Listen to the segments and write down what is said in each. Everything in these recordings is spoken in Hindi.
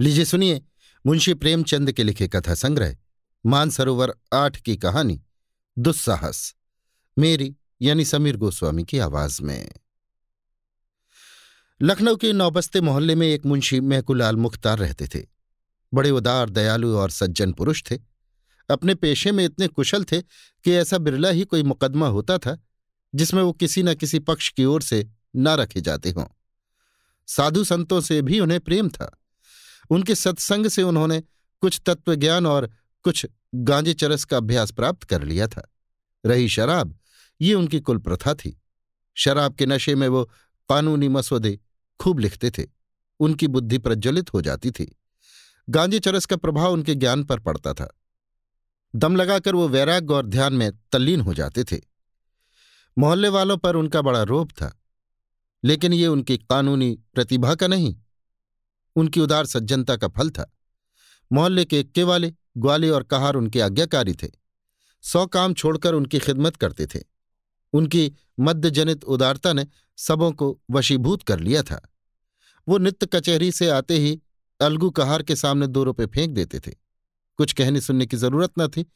लीजिए सुनिए, मुंशी प्रेमचंद के लिखे कथा संग्रह, मानसरोवर आठ की कहानी, दुस्साहस, मेरी यानी समीर गोस्वामी की आवाज़ में। लखनऊ के नौबस्ते मोहल्ले में एक मुंशी महकुलाल मुख्तार रहते थे। बड़े उदार, दयालु और सज्जन पुरुष थे। अपने पेशे में इतने कुशल थे कि ऐसा बिरला ही कोई मुकदमा होता था, जिसमें वो किसी न किसी पक्ष की ओर से न रखे जाते हों। साधु संतों से भी उन्हें प्रेम था। उनके सत्संग से उन्होंने कुछ तत्वज्ञान और कुछ गांजे चरस का अभ्यास प्राप्त कर लिया था। रही शराब, ये उनकी कुल प्रथा थी। शराब के नशे में वो कानूनी मसौदे खूब लिखते थे। उनकी बुद्धि प्रज्वलित हो जाती थी। गांजे चरस का प्रभाव उनके ज्ञान पर पड़ता था। दम लगाकर वो वैराग्य और ध्यान में तल्लीन हो जाते थे। मोहल्ले वालों पर उनका बड़ा रोप था। लेकिन ये उनकी कानूनी प्रतिभा का नहीं उनकी उदार सज्जनता का फल था। मोहल्ले के इक्के वाले ग्वाले और कहार उनके आज्ञाकारी थे। सौ काम छोड़कर उनकी खिदमत करते थे। उनकी मध्यजनित उदारता ने सबों को वशीभूत कर लिया था। वो नित्य कचहरी से आते ही अलगू कहार के सामने दो रुपये फेंक देते थे। कुछ कहने सुनने की ज़रूरत न थी।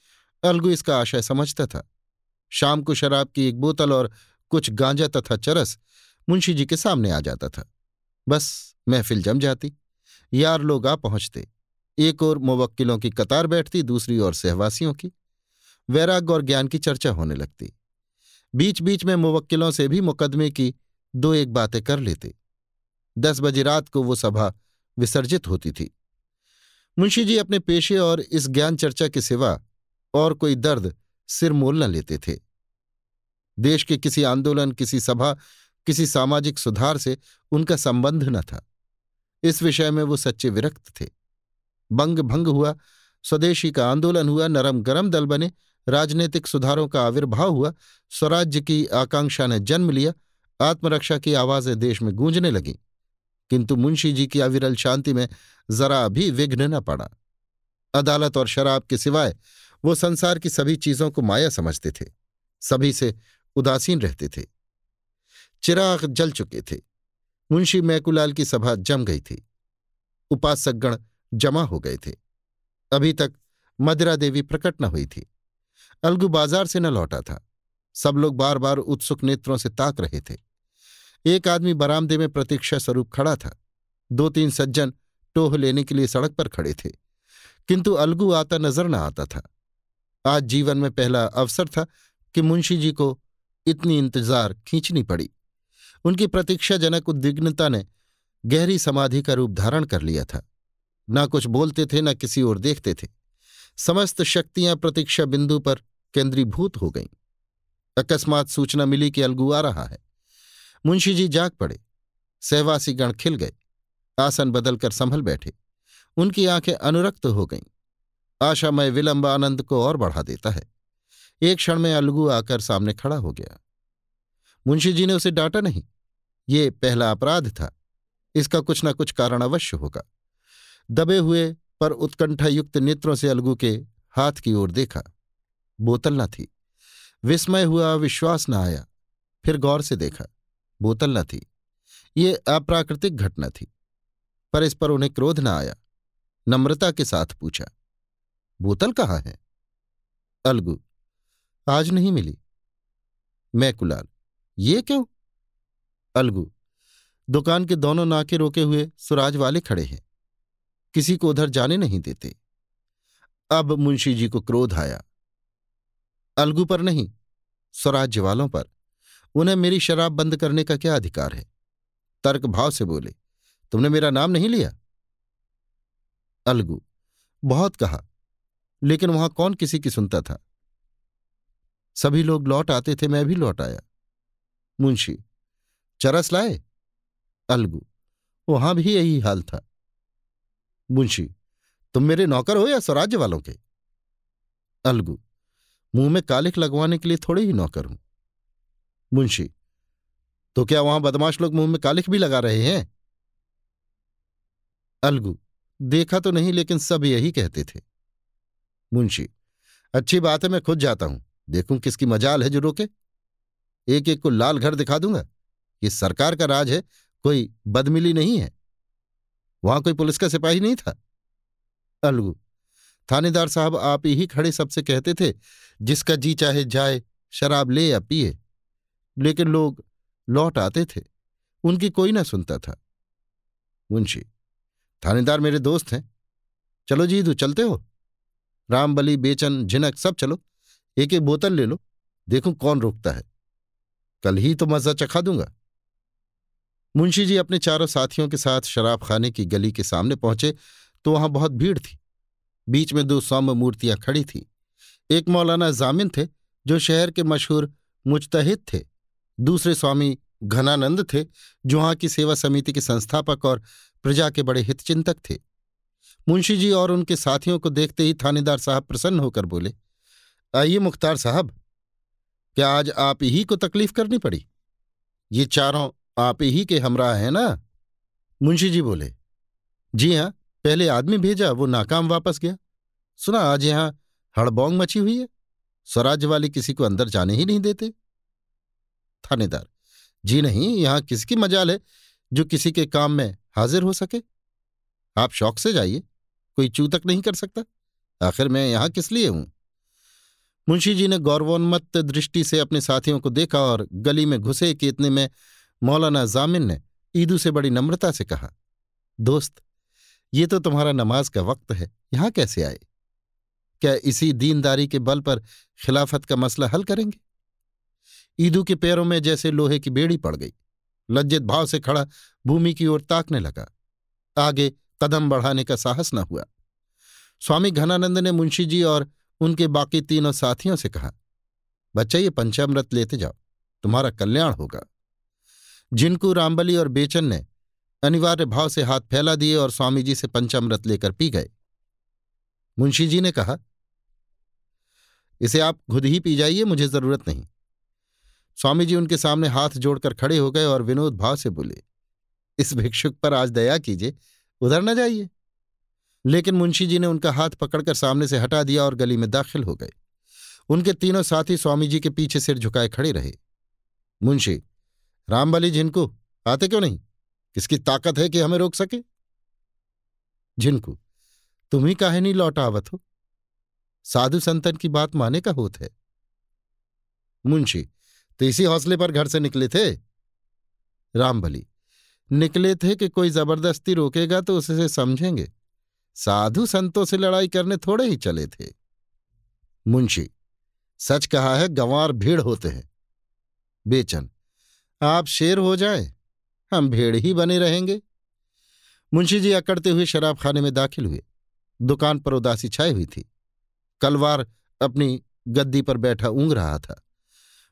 अलगू इसका आशय समझता था। शाम को शराब की एक बोतल और कुछ गांजा तथा चरस मुंशी जी के सामने आ जाता था। बस महफिल जम जाती। यार लोग आ पहुँचते। एक और मुवक्किलों की कतार बैठती, दूसरी ओर सहवासियों की। वैराग्य और ज्ञान की चर्चा होने लगती। बीच बीच में मुवक्किलों से भी मुकदमे की दो एक बातें कर लेते। दस बजे रात को वो सभा विसर्जित होती थी। मुंशी जी अपने पेशे और इस ज्ञान चर्चा के सिवा और कोई दर्द सिर मोल न लेते थे। देश के किसी आंदोलन, किसी सभा, किसी सामाजिक सुधार से उनका संबंध न था। इस विषय में वो सच्चे विरक्त थे। बंग भंग हुआ, स्वदेशी का आंदोलन हुआ, नरम गरम दल बने, राजनीतिक सुधारों का आविर्भाव हुआ, स्वराज्य की आकांक्षा ने जन्म लिया, आत्मरक्षा की आवाज़ें देश में गूंजने लगीं। किंतु मुंशी जी की अविरल शांति में जरा भी विघ्न न पड़ा। अदालत और शराब के सिवाय वो संसार की सभी चीज़ों को माया समझते थे, सभी से उदासीन रहते थे। चिराग जल चुके थे। मुंशी मैकुलाल की सभा जम गई थी। उपासकगण जमा हो गए थे। अभी तक मदिरा देवी प्रकट न हुई थी। अलगू बाज़ार से न लौटा था। सब लोग बार बार उत्सुक नेत्रों से ताक रहे थे। एक आदमी बरामदे में प्रतीक्षा स्वरूप खड़ा था। दो तीन सज्जन टोह लेने के लिए सड़क पर खड़े थे। किंतु अलगू आता नज़र न आता था। आज जीवन में पहला अवसर था कि मुंशी जी को इतनी इंतज़ार खींचनी पड़ी। उनकी प्रतीक्षाजनक उद्विग्नता ने गहरी समाधि का रूप धारण कर लिया था। न कुछ बोलते थे, न किसी ओर देखते थे। समस्त शक्तियाँ प्रतीक्षा बिंदु पर केंद्रीभूत हो गईं। अकस्मात सूचना मिली कि अलगू आ रहा है। मुंशी जी जाग पड़े। सहवासी गण खिल गए। आसन बदलकर संभल बैठे। उनकी आँखें अनुरक्त हो गईं। आशामय विलंब आनंद को और बढ़ा देता है। एक क्षण में अलगू आकर सामने खड़ा हो गया। मुंशी जी ने उसे डांटा नहीं। ये पहला अपराध था। इसका कुछ न कुछ कारण अवश्य होगा। दबे हुए पर उत्कंठायुक्त नेत्रों से अलगू के हाथ की ओर देखा। बोतल न थी। विस्मय हुआ, विश्वास न आया। फिर गौर से देखा, बोतल न थी। ये अप्राकृतिक घटना थी, पर इस पर उन्हें क्रोध न आया। नम्रता के साथ पूछा, बोतल कहाँ है? अलगू, आज नहीं मिली। मैं कुलाल, ये क्यों अलगू। दुकान के दोनों नाके रोके हुए सुराज वाले खड़े हैं। किसी को उधर जाने नहीं देते। अब मुंशी जी को क्रोध आया। अलगू पर नहीं स्वराज्य वालों पर। उन्हें मेरी शराब बंद करने का क्या अधिकार है? तर्क भाव से बोले, तुमने मेरा नाम नहीं लिया? अलगू, बहुत कहा, लेकिन वहाँ कौन किसी की सुनता था? सभी लोग लौट आते थे, मैं भी लौट आया। मुंशी चरस लाए, अलगू। वहाँ भी यही हाल था। मुंशी, तुम मेरे नौकर हो या स्वराज्य वालों के? अलगू, मुँह में कालिख लगवाने के लिए थोड़े ही नौकर हूँ। मुंशी तो क्या वहाँ बदमाश लोग मुँह में कालिख भी लगा रहे हैं? अलगू, देखा तो नहीं लेकिन सब यही कहते थे। मुंशी, अच्छी बात है मैं खुद जाता हूँ। देखूँ किसकी मजाल है जो रोके एक एक को लाल घर दिखा दूँगा। ये सरकार का राज है, कोई बदमिली नहीं है। वहाँ कोई पुलिस का सिपाही नहीं था। अलगू, थानेदार साहब आप ही खड़े सबसे कहते थे, जिसका जी चाहे जाए, शराब ले या पिए। लेकिन लोग लौट आते थे, उनकी कोई ना सुनता था। मुंशी, थानेदार मेरे दोस्त हैं। चलो जी तू चलते हो। रामबली बेचन, झिनक, सब चलो। एक एक बोतल ले लो। देखूँ कौन रोकता है। कल ही तो मज़ा चखा दूँगा। मुंशी जी अपने चारों साथियों के साथ शराब खाने की गली के सामने पहुँचे तो वहाँ बहुत भीड़ थी। बीच में दो सौम्य मूर्तियाँ खड़ी थीं। एक मौलाना जामिन थे, जो शहर के मशहूर मुजतहिद थे। दूसरे स्वामी घनानंद थे, जो वहाँ की सेवा समिति के संस्थापक और प्रजा के बड़े हितचिंतक थे। मुंशी जी और उनके साथियों को देखते ही थानेदार साहब प्रसन्न होकर बोले, आइए मुख्तार साहब, क्या आज आप ही को तकलीफ़ करनी पड़ी? ये चारों आप ही के हमरा हैं ना? मुंशी जी बोले, जी हाँ पहले आदमी भेजा, वो नाकाम वापस गया। सुना, आज यहाँ हड़बोंग मची हुई है। स्वराज्य वाले किसी को अंदर जाने ही नहीं देते। थानेदार, जी नहीं, यहाँ किसकी मजाल है जो किसी के काम में हाजिर हो सके? आप शौक से जाइए, कोई चूतक नहीं कर सकता। आखिर मैं यहाँ किस लिए हूँ? मुंशी जी ने गौरवोन्मत्त दृष्टि से अपने साथियों को देखा और गली में घुसे कि इतने में मौलाना जामिन ने ईदू से बड़ी नम्रता से कहा, दोस्त, ये तो तुम्हारा नमाज़ का वक्त है, यहाँ कैसे आए? क्या इसी दीनदारी के बल पर खिलाफत का मसला हल करेंगे? ईदू के पैरों में जैसे लोहे की बेड़ी पड़ गई, लज्जित भाव से खड़ा भूमि की ओर ताकने लगा। आगे कदम बढ़ाने का साहस न हुआ। स्वामी घनानंद ने मुंशी जी और उनके बाकी तीनों साथियों से कहा, बच्चा, ये पंचामृत लेते जाओ, तुम्हारा कल्याण होगा। जिनको रामबली और बेचन ने अनिवार्य भाव से हाथ फैला दिए और स्वामी जी से पंचामृत लेकर पी गए। मुंशी जी ने कहा, इसे आप खुद ही पी जाइए, मुझे ज़रूरत नहीं। स्वामी जी उनके सामने हाथ जोड़कर खड़े हो गए और विनोद भाव से बोले, इस भिक्षुक पर आज दया कीजिए, उधर न जाइए। लेकिन मुंशी जी ने उनका हाथ पकड़कर सामने से हटा दिया और गली में दाखिल हो गए। उनके तीनों साथी स्वामी जी के पीछे सिर झुकाए खड़े रहे। मुंशी रामबली जिनको आते क्यों नहीं? किसकी ताकत है कि हमें रोक सके? जिनको तुम ही काहे नहीं लौटा आवत हो। साधु संतन की बात माने का होत है। मुंशी तो इसी हौसले पर घर से निकले थे? रामबली, निकले थे कि कोई ज़बरदस्ती रोकेगा तो उससे समझेंगे। साधु संतों से लड़ाई करने थोड़े ही चले थे। मुंशी, सच कहा है, गंवार भीड़ होते हैं। बेचन आप शेर हो जाए, हम भेड़ ही बने रहेंगे। मुंशी जी अकड़ते हुए शराब खाने में दाखिल हुए। दुकान पर उदासी छाई हुई थी। कलवार अपनी गद्दी पर बैठा ऊंग रहा था।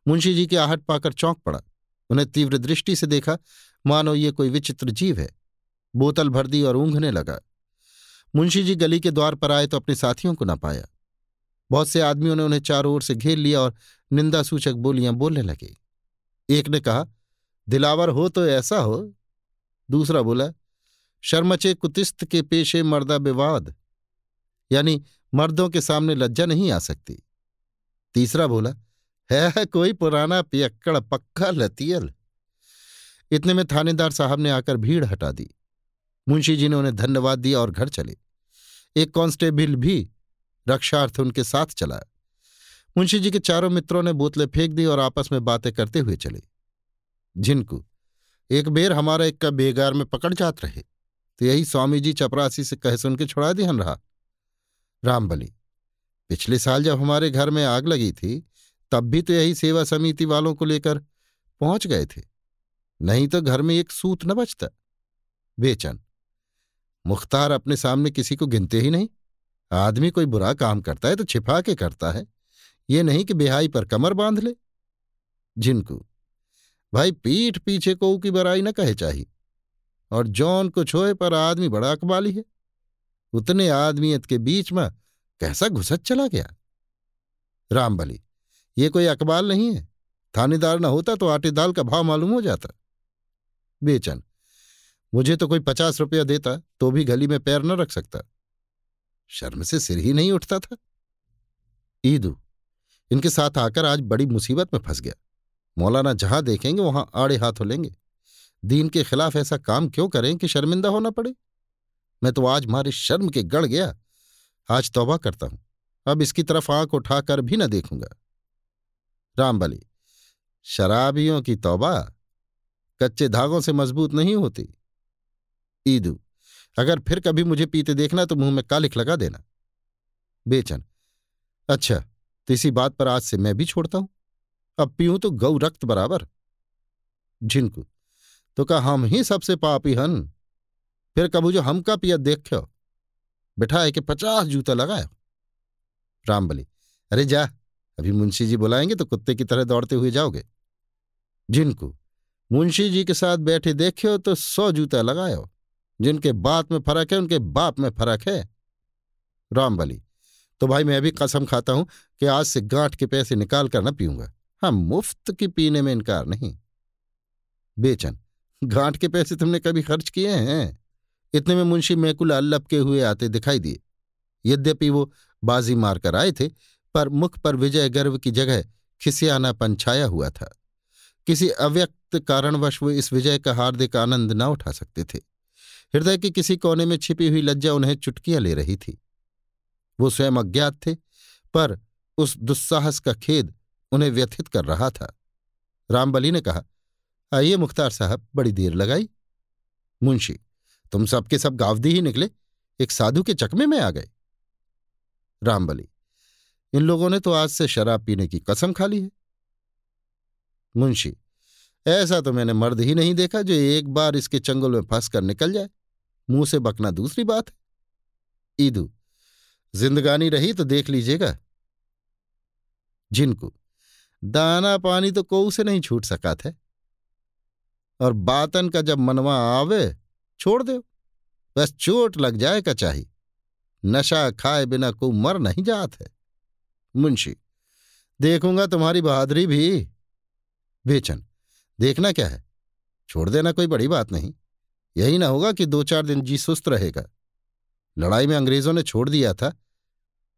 मुंशी जी की आहट पाकर चौंक पड़ा। उन्हें तीव्र दृष्टि से देखा, मानो ये कोई विचित्र जीव है। बोतल भर दी और ऊँघने लगा। मुंशी जी गली के द्वार पर आए तो अपने साथियों को न पाया। बहुत से आदमियों ने उन्हें चारों ओर से घेर लिया और निंदा सूचक बोलियाँ बोलने लगे। एक ने कहा दिलावर हो तो ऐसा हो। दूसरा बोला शर्मचे कुतिस्त के पेशे मर्दा विवाद यानी मर्दों के सामने लज्जा नहीं आ सकती। तीसरा बोला है, कोई पुराना पियक्कड़ पक्का लतियल। इतने में थानेदार साहब ने आकर भीड़ हटा दी। मुंशी जी ने उन्हें धन्यवाद दिया और घर चले। एक कांस्टेबल भी रक्षार्थ उनके साथ चला। मुंशी जी के चारों मित्रों ने बोतलें फेंक दी और आपस में बातें करते हुए चले। जिनको। एक बेर हमारा एक का बेगार में पकड़ जात रहे तो यही स्वामी जी चपरासी से कह सुन के छुड़ा दिहन रहा। रामबली पिछले साल जब हमारे घर में आग लगी थी, तब भी तो यही सेवा समिति वालों को लेकर पहुँच गए थे। नहीं तो घर में एक सूत न बचता। बेचन, मुख्तार अपने सामने किसी को गिनते ही नहीं। आदमी कोई बुरा काम करता है तो छिपा के करता है। ये नहीं कि बेहाई पर कमर बाँध ले। जिनको भाई पीठ पीछे को की बराई न कहे चाहिए और जौन कुछ होए पर आदमी बड़ा अकबाली है। उतने आदमियत के बीच में कैसा घुसत चला गया? रामबली ये कोई अकबाल नहीं है। थानेदार न होता तो आटे दाल का भाव मालूम हो जाता। बेचन, मुझे तो कोई पचास रुपया देता तो भी गली में पैर न रख सकता। शर्म से सिर ही नहीं उठता था। ईदू, इनके साथ आकर आज बड़ी मुसीबत में फंस गया। मौलाना जहाँ देखेंगे, वहाँ आड़े हाथ हो लेंगे। दीन के खिलाफ ऐसा काम क्यों करें कि शर्मिंदा होना पड़े? मैं तो आज मारे शर्म के गड़ गया। आज तौबा करता हूँ। अब इसकी तरफ़ आँख उठाकर भी न देखूँगा। रामबली शराबियों की तौबा कच्चे धागों से मज़बूत नहीं होती। ईदू, अगर फिर कभी मुझे पीते देखना तो मुँह में कालिख लगा देना। बेचन अच्छा तो इसी बात पर आज से मैं भी छोड़ता हूँ। अब पीऊं तो गौ रक्त बराबर। झिनकू तो कहा, हम ही सबसे पापी हन। फिर कबू जो हम का पिया देखो बिठाए के पचास जूता लगायो? रामबली अरे जा, अभी मुंशी जी बुलाएँगे तो कुत्ते की तरह दौड़ते हुए जाओगे। जिनको मुंशी जी के साथ बैठे देखियो तो सौ जूता लगायो। जिनके बात में फ़र्क है, उनके बाप में फ़र्क है। रामबली तो भाई, मैं भी कसम खाता हूँ कि आज से गांठ के पैसे निकाल कर न पीऊँगा। हम मुफ़्त की पीने में इनकार नहीं। बेचन गांठ के पैसे तुमने कभी खर्च किए हैं? इतने में मुंशी मैकुल अल्लब के हुए आते दिखाई दिए। यद्यपि वो बाजी मारकर आए थे, पर मुख पर विजय गर्व की जगह खिसियानापन छाया हुआ था। किसी अव्यक्त कारणवश वो इस विजय का हार्दिक आनंद न उठा सकते थे। हृदय के किसी कोने में छिपी हुई लज्जा उन्हें चुटकियाँ ले रही थी। वो स्वयं अज्ञात थे, पर उस दुस्साहस का खेद उन्हें व्यथित कर रहा था। रामबली ने कहा, आइए मुख्तार साहब, बड़ी देर लगाई। मुंशी, तुम सबके सब गावदी ही निकले। एक साधु के चकमे में आ गए। रामबली, इन लोगों ने तो आज से शराब पीने की कसम खा ली है। मुंशी, ऐसा तो मैंने मर्द ही नहीं देखा जो एक बार इसके चंगुल में फंस कर निकल जाए। मुँह से बकना दूसरी बात है। ईदू, जिंदगानी रही तो देख लीजिएगा। जिनको दाना पानी तो कोऊ से नहीं छूट सका था। और बातन का जब मनवा आवे, छोड़ दो बस चोट लग जाए का चाहिए नशा खाए बिना को मर नहीं जात है। मुंशी, देखूँगा तुम्हारी बहादुरी भी। बेचन, देखना क्या है? छोड़ देना कोई बड़ी बात नहीं। यही ना होगा कि दो चार दिन जी सुस्त रहेगा। लड़ाई में अंग्रेज़ों ने छोड़ दिया था,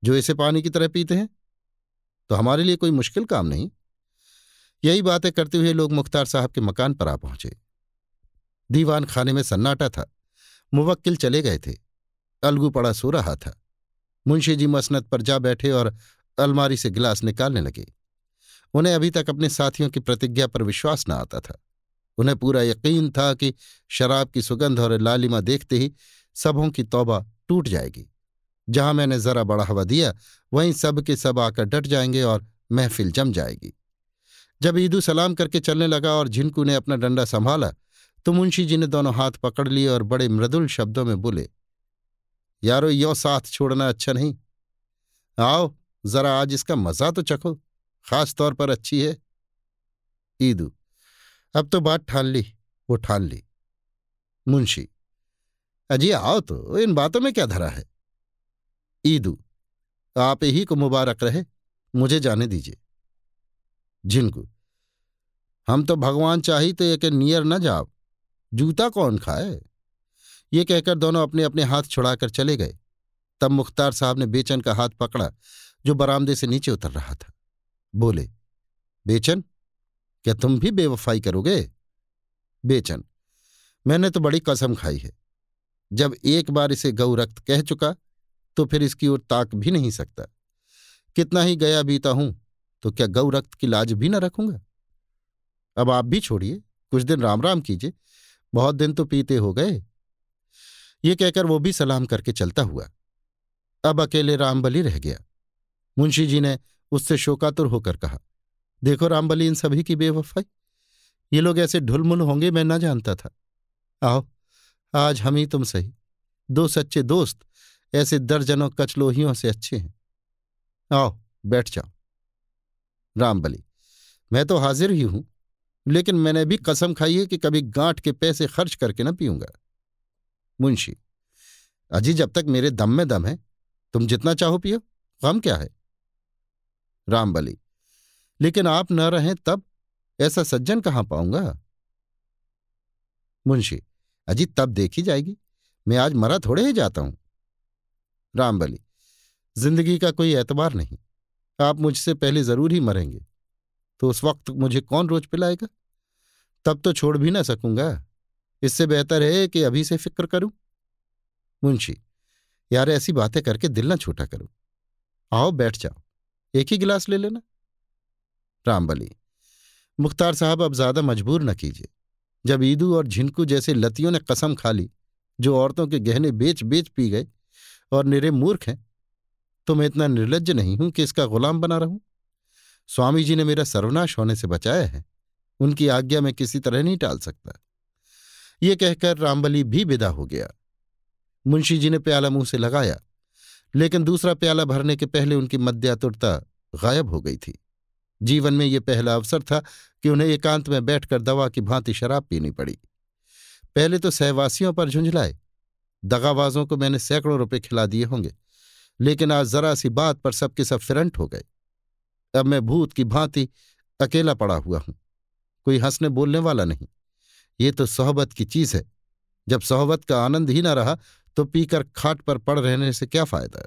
जो इसे पानी की तरह पीते हैं। तो हमारे लिए कोई मुश्किल काम नहीं। यही बातें करते हुए लोग मुख्तार साहब के मकान पर आ पहुँचे। दीवान खाने में सन्नाटा था। मुवक्किल चले गए थे। अलगू पड़ा सो रहा था। मुंशी जी मसनत पर जा बैठे और अलमारी से गिलास निकालने लगे। उन्हें अभी तक अपने साथियों की प्रतिज्ञा पर विश्वास न आता था। उन्हें पूरा यकीन था कि शराब की सुगंध और लालिमा देखते ही सबों की तौबा टूट जाएगी। जहाँ मैंने जरा बढ़ावा दिया, वहीं सब के सब आकर डट जाएँगे और महफिल जम जाएगी। जब ईदू सलाम करके चलने लगा और झिनकू ने अपना डंडा संभाला तो मुंशी जी ने दोनों हाथ पकड़ लिए और बड़े मृदुल शब्दों में बोले, यारो, यो साथ छोड़ना अच्छा नहीं। आओ, जरा आज इसका मज़ा तो चखो, खास तौर पर अच्छी है। ईदू, अब तो बात ठान ली, वो ठान ली। मुंशी, अजी आओ तो इन बातों में क्या धरा है? ईदू। आप ही को मुबारक रहे। मुझे जाने दीजिए। झिनकू हम तो भगवान चाही तो एक नियर न जाओ। जूता कौन खाए? ये कहकर दोनों अपने अपने हाथ छुड़ाकर चले गए। तब मुख्तार साहब ने बेचन का हाथ पकड़ा, जो बरामदे से नीचे उतर रहा था। बोले, बेचन, क्या तुम भी बेवफाई करोगे? बेचन, मैंने तो बड़ी कसम खाई है। जब एक बार इसे गौ रक्त कह चुका तो फिर इसकी ओर ताक भी नहीं सकता। कितना ही गया बीता हूँ तो क्या गौ रक्त की लाज भी न रखूँगा? अब आप भी छोड़िए, कुछ दिन राम राम कीजिए, बहुत दिन तो पीते हो गए। ये कहकर वो भी सलाम करके चलता हुआ। अब अकेले रामबली रह गया। मुंशी जी ने उससे शोकातुर होकर कहा, देखो रामबली, इन सभी की बेवफाई। ये लोग ऐसे ढुलमुल होंगे, मैं ना जानता था। आओ, आज हम ही तुम सही। दो सच्चे दोस्त ऐसे दर्जनों कचलोहियों से अच्छे हैं। आओ, बैठ जाओ। रामबली मैं तो हाजिर ही हूँ, लेकिन मैंने भी कसम खाई है कि कभी गांठ के पैसे खर्च करके ना पीऊँगा। मुंशी, अजी जब तक मेरे दम में दम है, तुम जितना चाहो पियो, गम क्या है? रामबली लेकिन आप न रहें तब ऐसा सज्जन कहाँ पाऊँगा? मुंशी, अजी तब देखी जाएगी, मैं आज मरा थोड़े ही जाता हूँ। रामबली ज़िंदगी का कोई एतबार नहीं। आप मुझसे पहले ज़रूर ही मरेंगे। तो उस वक्त मुझे कौन रोज पिलाएगा? तब तो छोड़ भी ना सकूँगा। इससे बेहतर है कि अभी से फ़िक्र करूँ। मुंशी, यार ऐसी बातें करके दिल ना छोटा करो। आओ, बैठ जाओ। एक ही गिलास ले लेना। रामबली मुख्तार साहब, अब ज़्यादा मजबूर न कीजिए। जब ईदू और झिनकू जैसे लतियों ने कसम खा ली, जो औरतों के गहने बेच बेच पी गए और निरे मूर्ख हैं। तो मैं इतना निर्लज नहीं हूँ कि इसका गुलाम बना रहूँ। स्वामी जी ने मेरा सर्वनाश होने से बचाया है। उनकी आज्ञा में किसी तरह नहीं टाल सकता। ये कहकर रामबली भी विदा हो गया। मुंशी जी ने प्याला मुँह से लगाया, लेकिन दूसरा प्याला भरने के पहले उनकी मध्यातुरता गायब हो गई थी। जीवन में ये पहला अवसर था कि उन्हें एकांत में बैठकर दवा की भांति शराब पीनी पड़ी। पहले तो सहवासियों पर झुंझलाए दगाबाजों को मैंने सैकड़ों रुपए खिला दिए होंगे। लेकिन आज जरा सी बात पर सबके सब फिरंट हो गए। अब मैं भूत की भांति अकेला पड़ा हुआ हूँ। कोई हंसने बोलने वाला नहीं। ये तो सोहबत की चीज़ है। जब सोहबत का आनंद ही ना रहा तो पीकर खाट पर पड़ रहने से क्या फ़ायदा? है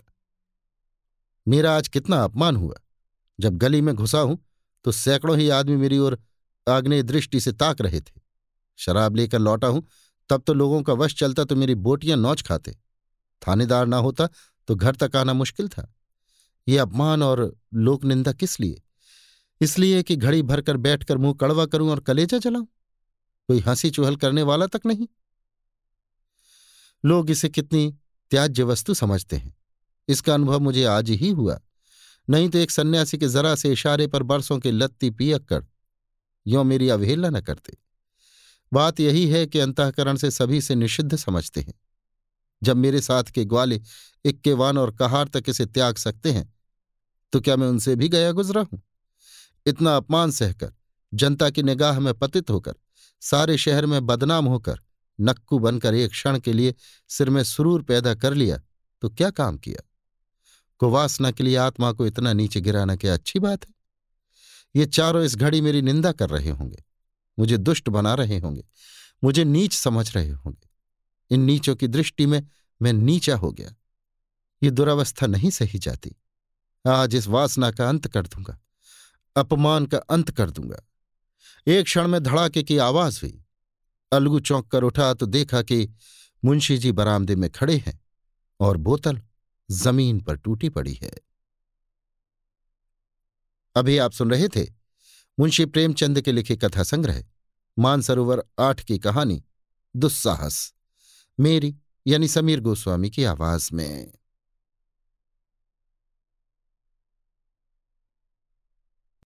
मेरा आज कितना अपमान हुआ। जब गली में घुसा हूँ तो सैकड़ों ही आदमी मेरी ओर आग्नेय दृष्टि से ताक रहे थे। शराब लेकर लौटा हूँ तब तो लोगों का वश चलता तो मेरी बोटियाँ नौच खाते। थानेदार ना होता तो घर तक आना मुश्किल था। ये अपमान और लोक निंदा किस लिए? इसलिए कि घड़ी भरकर बैठकर मुँह कड़वा करूँ और कलेजा जलाऊं? कोई हँसी चुहल करने वाला तक नहीं। लोग इसे कितनी त्याज्य वस्तु समझते हैं। इसका अनुभव मुझे आज ही हुआ। नहीं तो एक सन्यासी के जरा से इशारे पर बरसों के लत्ती पियक कर यों मेरी अवहेलना न करते। बात यही है कि अंतकरण से सभी से निषिद्ध समझते हैं। जब मेरे साथ के ग्वाले इक्केवान और कहार तक इसे त्याग सकते हैं तो क्या मैं उनसे भी गया गुजरा हूँ? इतना अपमान सहकर, जनता की निगाह में पतित होकर, सारे शहर में बदनाम होकर, नक्कू बनकर एक क्षण के लिए सिर में सुरूर पैदा कर लिया तो क्या काम किया? कुवासना के लिए आत्मा को इतना नीचे गिराना क्या अच्छी बात है? ये चारों इस घड़ी मेरी निंदा कर रहे होंगे। मुझे दुष्ट बना रहे होंगे, मुझे नीच समझ रहे होंगे। इन नीचों की दृष्टि में मैं नीचा हो गया। ये दुरावस्था नहीं सही जाती। आज इस वासना का अंत कर दूँगा, अपमान का अंत कर दूँगा। एक क्षण में धड़ाके की आवाज़ हुई। अलगू चौंक कर उठा तो देखा कि मुंशी जी बरामदे में खड़े हैं और बोतल ज़मीन पर टूटी पड़ी है। अभी आप सुन रहे थे मुंशी प्रेमचंद के लिखे कथा संग्रह, मानसरोवर आठ की कहानी, दुस्साहस, मेरी यानी समीर गोस्वामी की आवाज़ में।